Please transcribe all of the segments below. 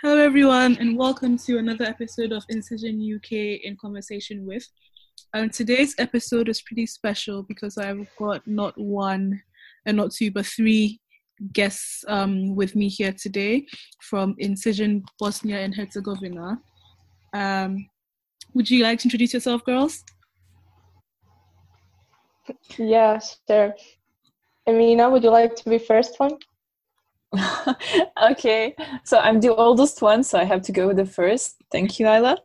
Hello, everyone, and welcome to another episode of Incision UK in conversation with. Um, today's episode is pretty special because I've got not one and not two, but three guests um, with me here today from Incision Bosnia and Herzegovina. Um, would you like to introduce yourself, girls? Yeah, sure. Amina, would you like to be first one? okay, so I'm the oldest one, so I have to go with the first. Thank you, Ayla.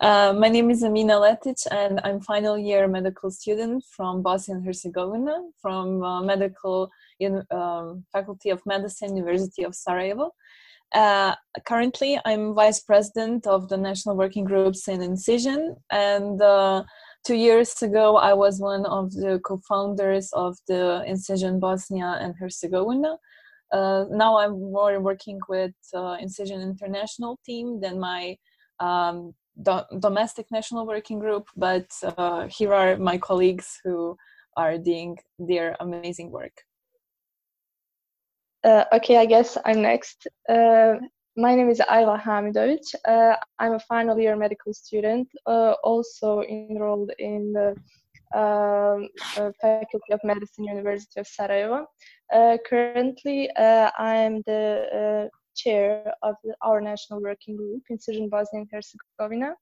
Uh, my name is Amina Letic, and I'm final year medical student from Bosnia and Herzegovina, from uh, Medical in, um, Faculty of Medicine, University of Sarajevo. Uh, currently, I'm vice president of the national working groups in Incision, and uh, two years ago, I was one of the co-founders of the Incision Bosnia and Herzegovina uh, now I'm more working with uh, Incision International team than my um, do- domestic national working group, but uh, here are my colleagues who are doing their amazing work. Uh, okay, I guess I'm next. Uh, my name is Ayla Hamidovic. Uh, I'm a final year medical student, also enrolled in the um, Faculty of Medicine, University of Sarajevo. Uh, currently, uh, I'm the uh, chair of the, our national working group, Incision Bosnia and Herzegovina.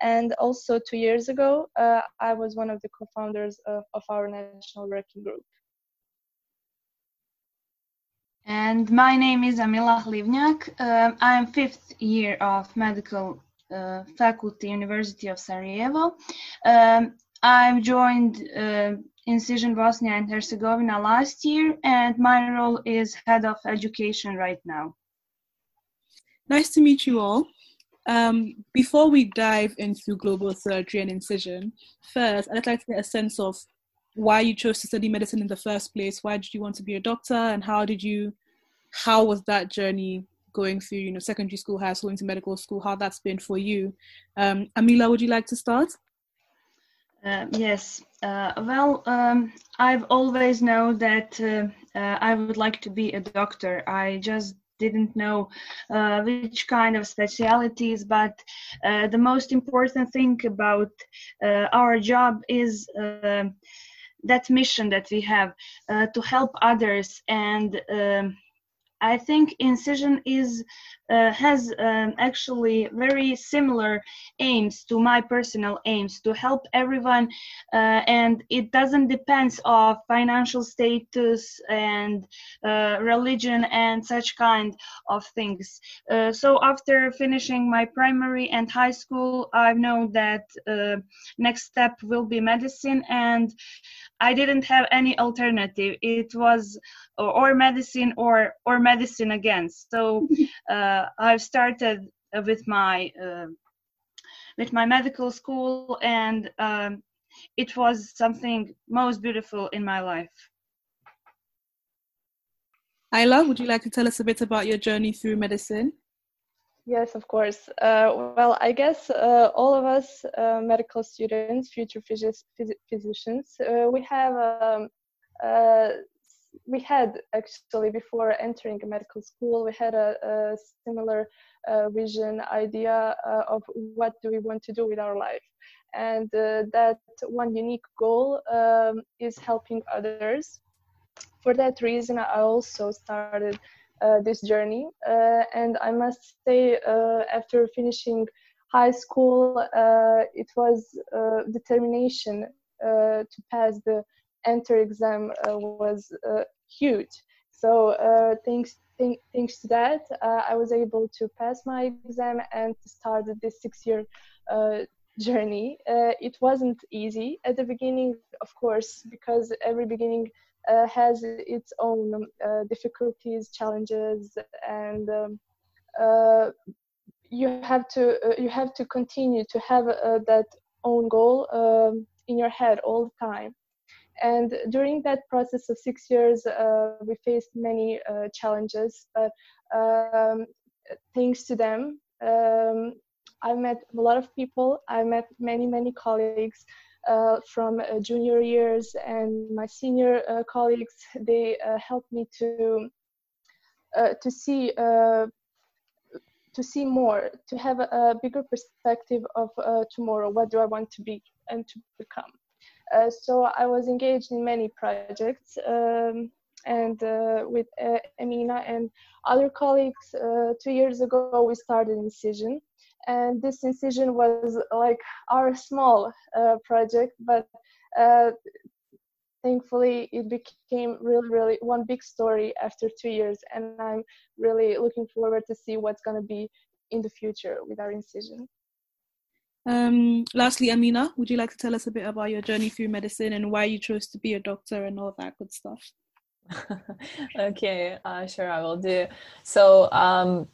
And also, two years ago, I was one of the co founders of, of our national working group. And my name is Amila Hlivnjak. Uh, I am fifth year of medical uh, faculty, University of Sarajevo. Um, I've joined uh, Incision Bosnia and Herzegovina last year, and my role is head of education right now. Nice to meet you all. Um, before we dive into global surgery and incision, first, I'd like to get a sense of why you chose to study medicine in the first place. Why did you want to be a doctor, and how did you, how was that journey going through, you know, secondary school, high school, into medical school? How that's been for you? Um, Amila, would you like to start? Uh, yes. Uh, well, um, I've always known that uh, uh, I would like to be a doctor. I just didn't know uh, which kind of specialities, but uh, the most important thing about our job is that mission that we have to help others and um, I think incision is uh, has um, actually very similar aims to my personal aims to help everyone, uh, and it doesn't depend of financial status and uh, religion and such kind of things. Uh, so after finishing my primary and high school, I know that uh, next step will be medicine and I didn't have any alternative. It was or, medicine or or medicine again. So I've started with my uh, with my medical school, and um, it was something most beautiful in my life. Ayla, would you like to tell us a bit about your journey through medicine? Yes, of course. Uh, well, I guess uh, all of us uh, medical students, future phys- phys- physicians, uh, we have um, uh, we had actually before entering medical school, we had a, a similar uh, vision idea of what do we want to do with our life, and that one unique goal um, is helping others. For that reason, I also started uh, this journey. Uh, and I must say, uh, after finishing high school, it was determination to pass the enter exam was huge. So thanks th- thanks to that, I was able to pass my exam and start this six-year journey. Uh, it wasn't easy at the beginning, of course, because every beginning uh, has its own uh, difficulties, challenges, and um, uh, you have to uh, you have to continue to have uh, that own goal um, in your head all the time. And during that process of six years, uh, we faced many challenges, but um, thanks to them, um, I met a lot of people. I met many many colleagues uh, from uh, junior years and my senior uh, colleagues they helped me to to see to see more, to have a, a bigger perspective of uh, tomorrow. What do I want to be and to become? Uh, so I was engaged in many projects, um, and uh, with uh, Amina and other colleagues, two years ago we started Incision, and this Incision was like our small project, but thankfully it became really really one big story after two years and i'm really looking forward to see what's going to be in the future with our incision um, lastly amina would you like to tell us a bit about your journey through medicine and why you chose to be a doctor and all that good stuff? Okay uh, sure i will do. So um,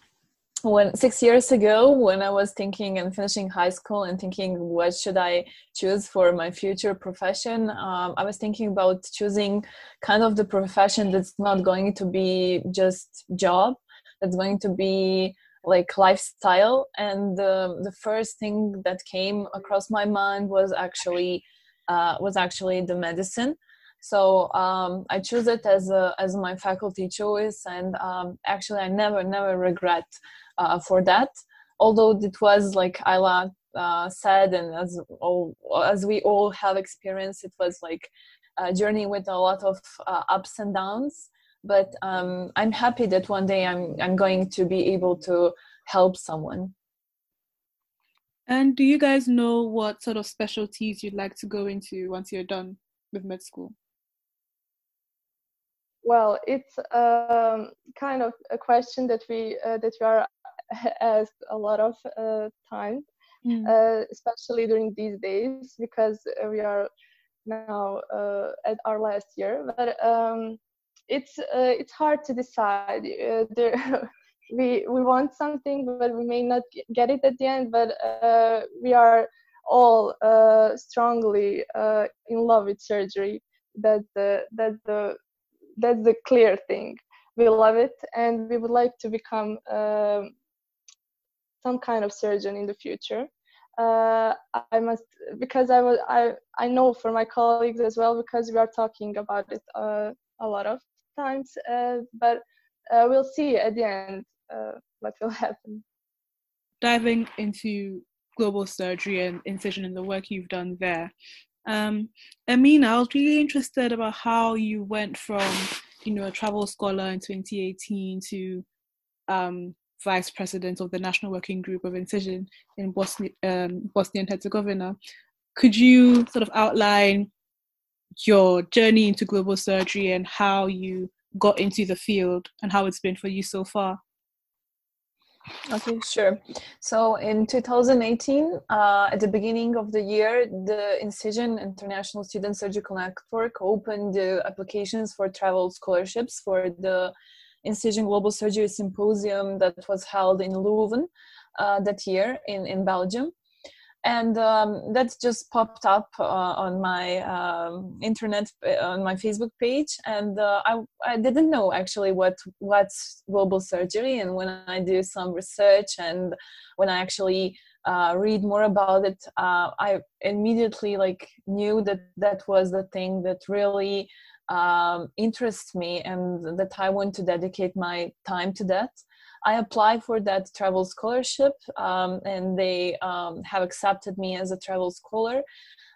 when six years ago when i was thinking and finishing high school and thinking what should i choose for my future profession? Um, i was thinking about choosing kind of the profession that's not going to be just job that's going to be like lifestyle and the, the first thing that came across my mind was actually uh, was actually the medicine so um, i chose it as a, as my faculty choice and um, actually i never never regret uh, for that. Although it was like Ayla uh, said, and as all as we all have experienced, it was like a journey with a lot of uh, ups and downs. But um, I'm happy that one day I'm I'm going to be able to help someone. And do you guys know what sort of specialties you'd like to go into once you're done with med school? Well, it's um, kind of a question that we uh, that we are asked a lot of uh, times, mm. uh, especially during these days because we are now uh, at our last year. But um, it's uh, it's hard to decide. Uh, there, we we want something, but we may not get it at the end. But uh, we are all strongly in love with surgery. That the that the that's the clear thing we love it and we would like to become um, some kind of surgeon in the future. Uh, I must because I was I I know for my colleagues as well because we are talking about it uh, a lot of times. Uh, but uh, we'll see at the end uh, what will happen. Diving into global surgery and incision and the work you've done there. Um, Amina, I was really interested about how you went from, you know, a travel scholar in 2018 to um, vice president of the National Working Group of Incision in Bosnia, um, Bosnia and Herzegovina. Could you sort of outline your journey into global surgery and how you got into the field and how it's been for you so far? Okay, sure. So in 2018, uh, at the beginning of the year, the Incision International Student Surgical Network opened the applications for travel scholarships for the Incision Global Surgery Symposium that was held in Leuven uh, that year in, in Belgium. And um, that just popped up uh, on my um, internet, uh, on my Facebook page. And uh, I, I didn't know actually what what's global surgery. And when I do some research and when I actually uh, read more about it, uh, I immediately like knew that that was the thing that really um, interests me and that I want to dedicate my time to that. I applied for that travel scholarship um, and they um, have accepted me as a travel scholar.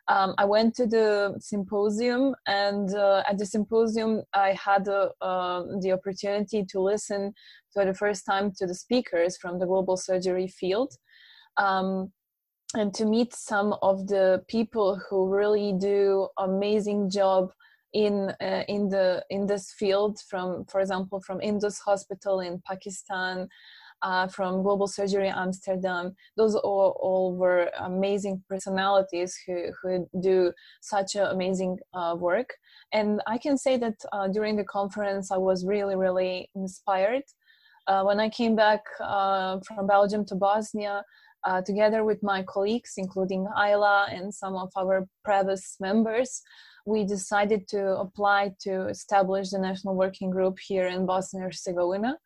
Um, I went to the symposium, and uh, at the symposium, I had uh, uh, the opportunity to listen for the first time to the speakers from the global surgery field. Um, and to meet some of the people who really do amazing job in uh, in the in this field from for example from indus hospital in pakistan uh, from global surgery amsterdam. Those all, all were amazing personalities who, who do such amazing uh, work. And i can say that uh, during the conference i was really really inspired. Uh, when i came back uh, from belgium to bosnia uh, together with my colleagues, including Ayla and some of our previous members, we decided to apply to establish the national working group here in Bosnia and Herzegovina.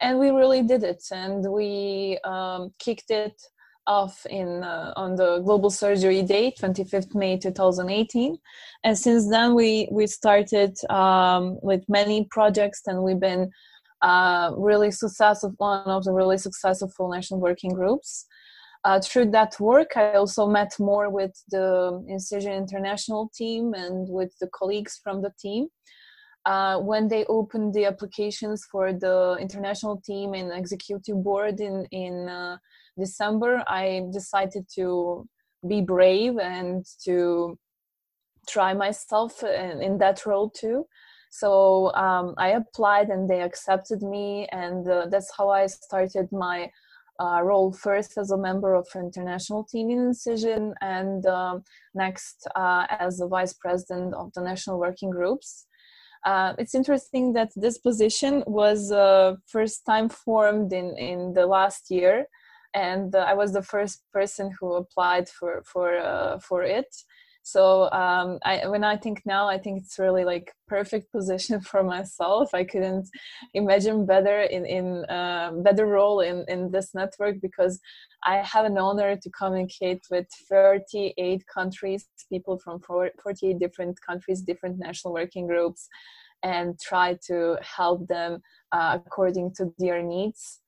And we really did it. And we um, kicked it off in uh, on the global surgery day 25th may 2018 and since then we we started um, with many projects and we've been uh, really successful, one of the really successful national working groups. Uh, through that work, I also met more with the Incision International team and with the colleagues from the team. Uh, when they opened the applications for the international team and executive board in in uh, December, I decided to be brave and to try myself in, in that role too. So um, I applied and they accepted me, and uh, that's how I started my uh, role first as a member of international team in Incision, and um, next uh, as the vice president of the national working groups. Uh, it's interesting that this position was uh, first time formed in, in the last year and uh, I was the first person who applied for for uh, for it. So um, I, when I think now, I think it's really like perfect position for myself. I couldn't imagine better in in uh, better role in in this network because I have an honor to communicate with 38 countries, people from 48 different countries, different national working groups, and try to help them uh, according to their needs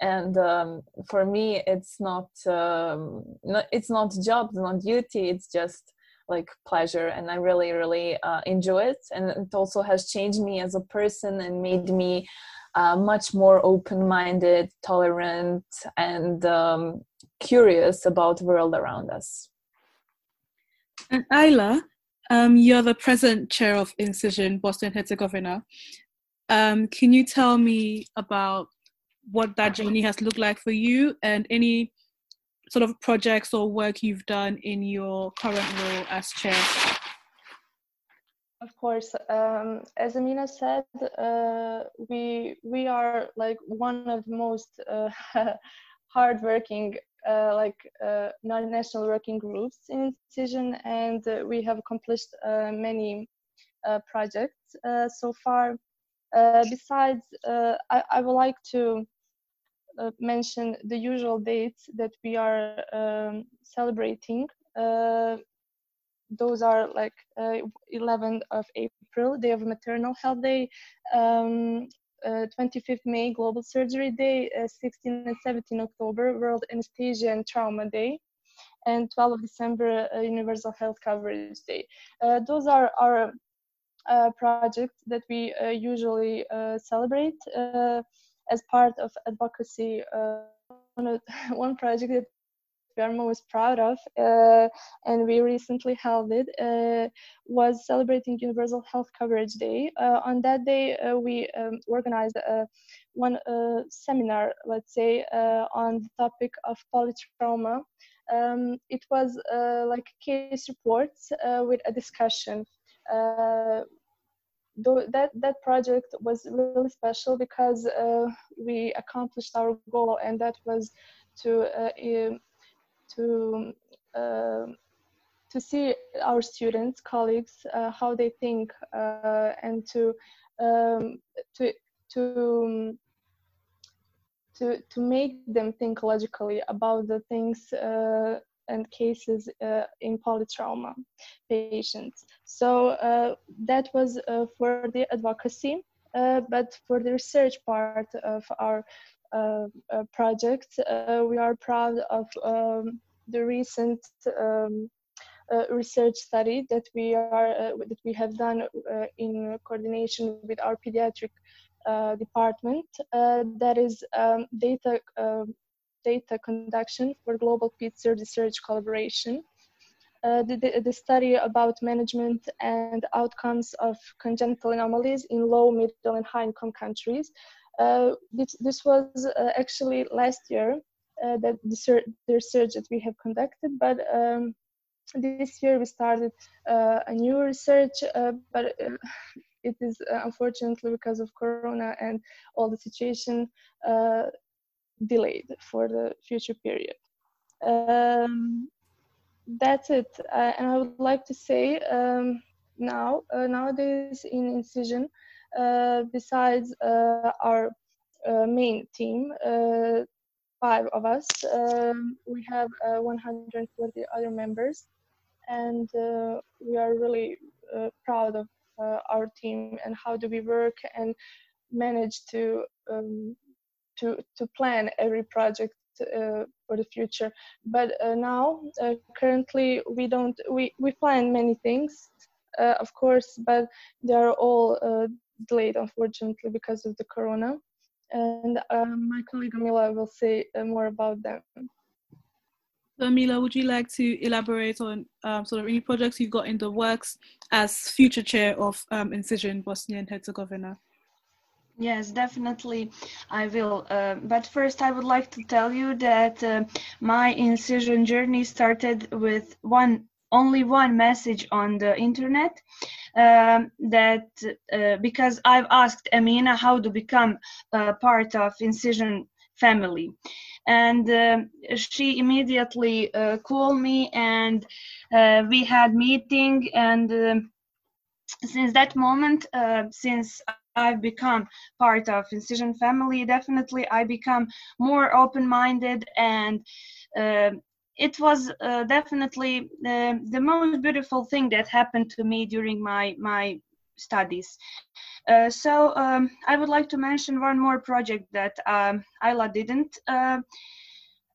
and um, for me it's not, um, not it's not job not duty it's just like pleasure and i really really uh, enjoy it. And it also has changed me as a person and made me uh, much more open-minded tolerant and um, curious about the world around us. And Ayla, um, you're the present chair of incision and herzegovina. Um, can you tell me about what that journey has looked like for you and any sort of projects or work you've done in your current role as chair. Of course, um, as Amina said, uh, we we are like one of the most uh, hardworking uh, like uh, non-national working groups in Incision, and uh, we have accomplished uh, many uh, projects so far. besides, I, I would like to mention the usual dates that we are um, celebrating. Uh, those are like uh, 11th of April, Day of Maternal Health Day, um, uh, 25th May, Global Surgery Day, uh, 16 and 17 October, World Anesthesia and Trauma Day, and 12 of December, uh, Universal Health Coverage Day. those are our projects that we usually celebrate as part of advocacy, uh, one, one project that we are most proud of, uh, and we recently held it, uh, was celebrating Universal Health Coverage Day. Uh, on that day, uh, we um, organized uh, one seminar, let's say, on the topic of polytrauma. Um, it was like case reports with a discussion that that project was really special because uh, we accomplished our goal, and that was to uh, to uh, to see our students, colleagues, uh, how they think, uh, and to um, to to to to make them think logically about the things and cases uh, in polytrauma patients. So uh, that was uh, for the advocacy, uh, but for the research part of our uh, uh, project, we are proud of um, the recent um, research study that we are that we have done in coordination with our pediatric department. that is um, data um, data conduction for global PaedSurg research collaboration. Uh, the, the, study about management and outcomes of congenital anomalies in low, middle, and high income countries. Uh, this, this, was uh, actually last year uh, that the, the, research that we have conducted, but um, this year we started uh, a new research, uh, but it is unfortunately because of Corona and all the situation delayed for the future period. Um, that's it. Uh, and I would like to say um, now, uh, nowadays in Incision, uh, besides uh, our uh, main team, uh, five of us, um, we have 140 other members, and we are really proud of our team and how do we work and manage to um, to to plan every project uh, for the future. But uh, now, uh, currently, we don't we we plan many things, uh, of course, but they are all uh, delayed, unfortunately, because of the corona. And um, my colleague Amila will say uh, more about them. So, Amila, would you like to elaborate on um, sort of any projects you've got in the works as future chair of um, Incision Bosnia and Herzegovina? Yes, definitely, I will. Uh, but first, I would like to tell you that uh, my incision journey started with one only one message on the internet um, that uh, because I've asked Amina how to become part of incision family and uh, she immediately uh, called me and uh, we had meeting and um, since that moment since I've become part of Incision family, definitely I become more open-minded and uh, it was uh, definitely uh, the most beautiful thing that happened to me during my my studies. Uh, so um, I would like to mention one more project that um, Ayla didn't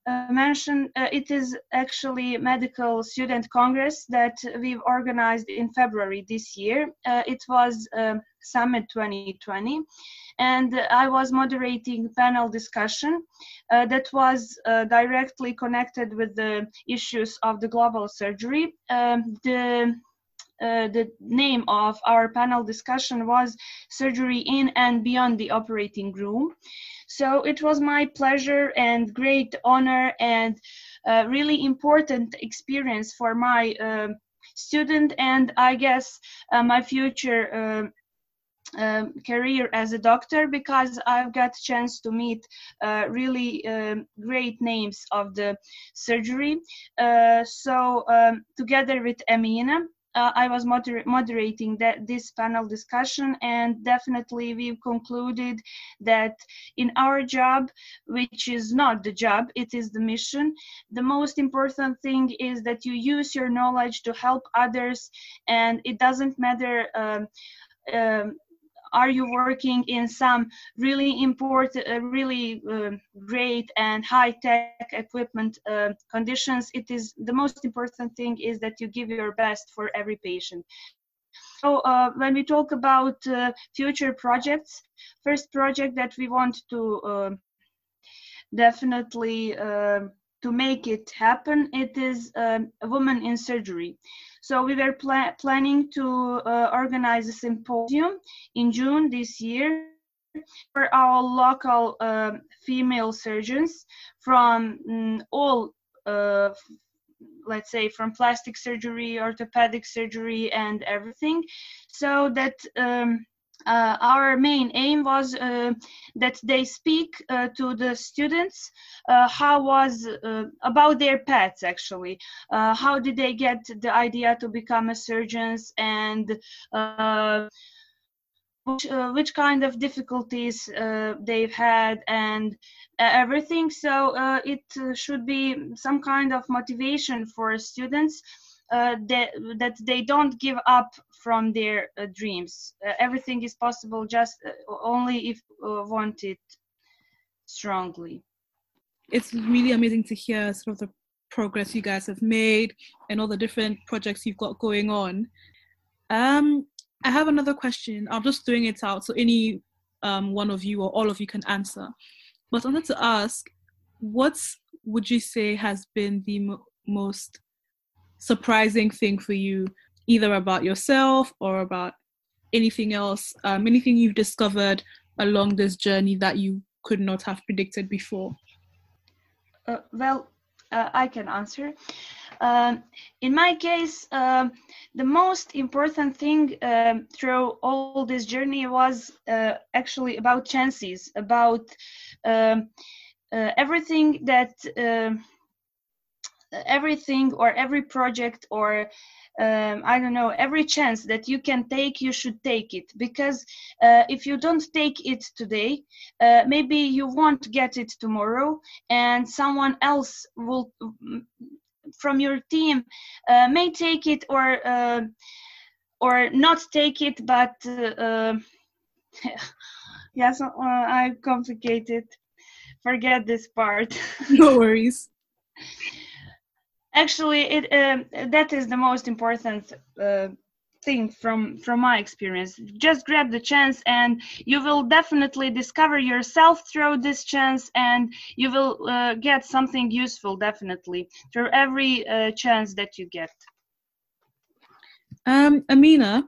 uh, mention. Uh, it is actually medical student congress that we've organized in February this year. Uh, it was um, Summit 2020 and I was moderating panel discussion uh, that was uh, directly connected with the issues of the global surgery. Um, the uh, the name of our panel discussion was surgery in and beyond the operating room so it was my pleasure and great honor and uh, really important experience for my uh, student and i guess uh, my future um, um, career as a doctor because I've got chance to meet uh, really um, great names of the surgery. Uh, so um, together with Amina, uh, I was moder moderating that this panel discussion, and definitely we've concluded that in our job, which is not the job, it is the mission. The most important thing is that you use your knowledge to help others, and it doesn't matter. Um, um, are you working in some really important, uh, really uh, great and high-tech equipment uh, conditions? It is the most important thing is that you give your best for every patient. So uh, when we talk about uh, future projects, first project that we want to uh, definitely to make it happen, it is a woman in surgery. So we were pla planning to uh, organize a symposium in June this year for our local uh, female surgeons from um, all uh, let's say from plastic surgery orthopedic surgery and everything so that um, uh, our main aim was uh, that they speak uh, to the students uh, how was uh, about their pets actually. Uh, how did they get the idea to become a surgeons and which, which kind of difficulties they've had and everything. So it should be some kind of motivation for students uh, that that they don't give up from their uh, dreams. Uh, everything is possible just uh, only if uh, wanted strongly. It's really amazing to hear sort of the progress you guys have made and all the different projects you've got going on. Um, I have another question. I'm just throwing it out so any um, one of you or all of you can answer. But I wanted to ask, what would you say has been the mo- most surprising thing for you, either about yourself or about anything else, um, anything you've discovered along this journey that you could not have predicted before? Uh, well, uh, I can answer. Um, in my case, um, the most important thing um, through all this journey was uh, actually about chances, about um, uh, everything that um, everything or every project or um, I don't know, every chance that you can take, you should take it. Because uh, if you don't take it today, uh, maybe you won't get it tomorrow, and someone else will from your team uh, may take it or uh, or not take it, but uh, yes, uh, I complicated. Forget this part. no worries. Actually, it uh, that is the most important uh, thing from from my experience. Just grab the chance and you will definitely discover yourself through this chance and you will uh, get something useful definitely through every uh, chance that you get. Um, amina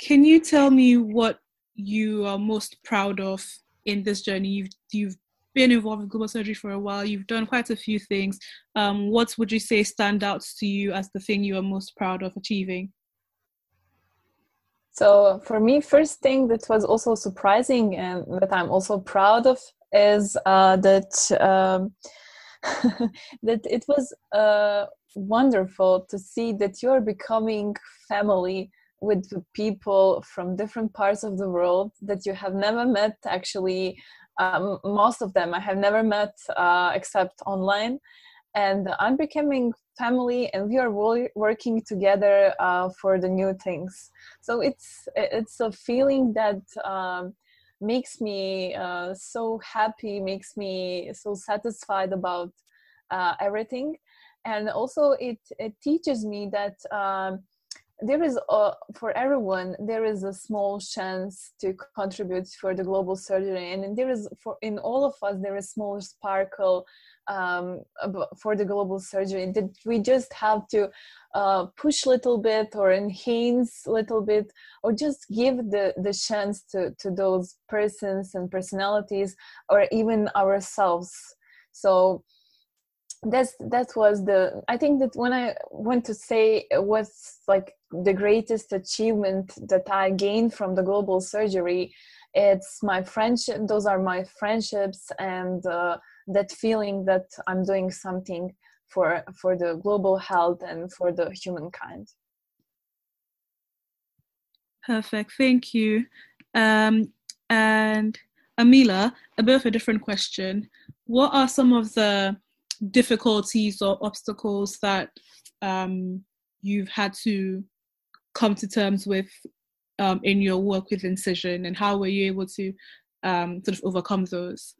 can you tell me what you are most proud of in this journey you've you've been involved with global surgery for a while you've done quite a few things um, what would you say stand out to you as the thing you are most proud of achieving? So for me, first thing that was also surprising and that I'm also proud of is uh, that um, that it was uh, wonderful to see that you're becoming family with people from different parts of the world that you have never met actually um, most of them i have never met uh, except online. And i'm becoming family and we are working together uh, for the new things. So it's it's a feeling that um, makes me uh, so happy makes me so satisfied about uh, everything. And also it it teaches me that um, there is a, for everyone there is a small chance to contribute for the global surgery. And there is for in all of us there is small sparkle um, for the global surgery. That we just have to uh, push a little bit or enhance a little bit or just give the, the chance to, to those persons and personalities or even ourselves. So that's that was the i think that when i want to say what's like the greatest achievement that i gained from the global surgery it's my friendship those are my friendships and uh, that feeling that i'm doing something for for the global health and for the humankind. Perfect. Thank you. Um, and amila a bit of a different question. What are some of the difficulties or obstacles that um, you've had to come to terms with um, in your work with incision and how were you able to um, sort of overcome those?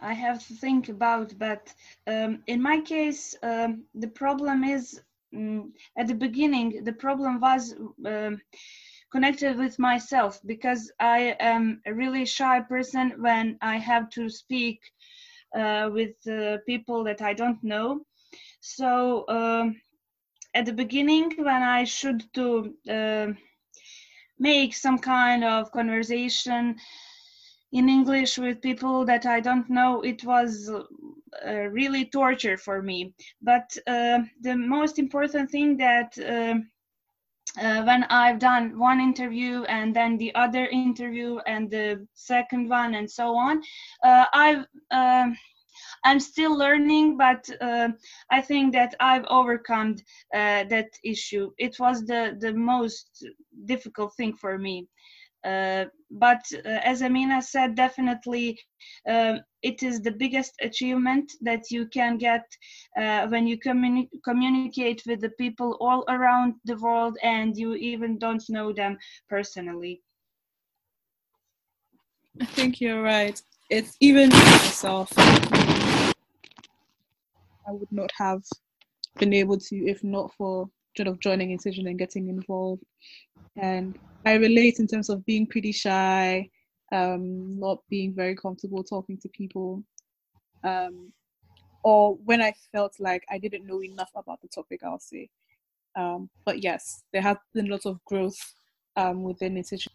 I have to think about, but um, in my case, um, the problem is um, at the beginning, the problem was um, connected with myself because I am a really shy person when I have to speak with uh, people that I don't know. So um, at the beginning, when I should to uh, make some kind of conversation, in English with people that I don't know, it was uh, really torture for me. But uh, the most important thing that uh, uh when I've done one interview and then the other interview and the second one and so on, uh, I've um, I'm still learning, but uh, I think that I've overcome that issue. It was the the most difficult thing for me. Uh, but uh, as Amina said, definitely uh, it is the biggest achievement that you can get uh, when you communi- communicate with the people all around the world and you even don't know them personally. I think you're right. It's even myself. I would not have been able to if not for sort of joining incision and getting involved. And I relate in terms of being pretty shy, um, not being very comfortable talking to people, um, or when I felt like I didn't know enough about the topic, I'll say. Um, but yes, there has been lots of growth um, within Incision.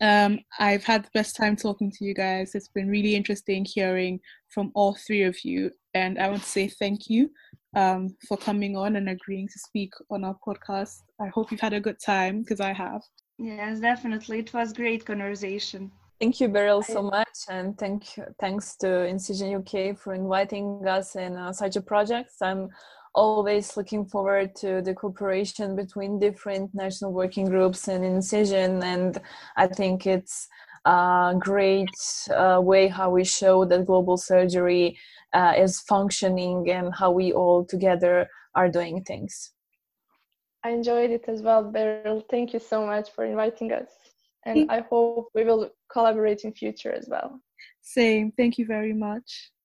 Um, I've had the best time talking to you guys. It's been really interesting hearing from all three of you, and I want to say thank you um, for coming on and agreeing to speak on our podcast. I hope you've had a good time because I have. Yes, definitely. It was great conversation. Thank you, Beryl, so much, and thank thanks to Incision UK for inviting us in uh, such a project. I'm always looking forward to the cooperation between different national working groups and Incision, and I think it's a great uh, way how we show that global surgery uh, is functioning and how we all together are doing things. I enjoyed it as well, Beryl. Thank you so much for inviting us. and I hope we will collaborate in future as well. Same. Thank you very much.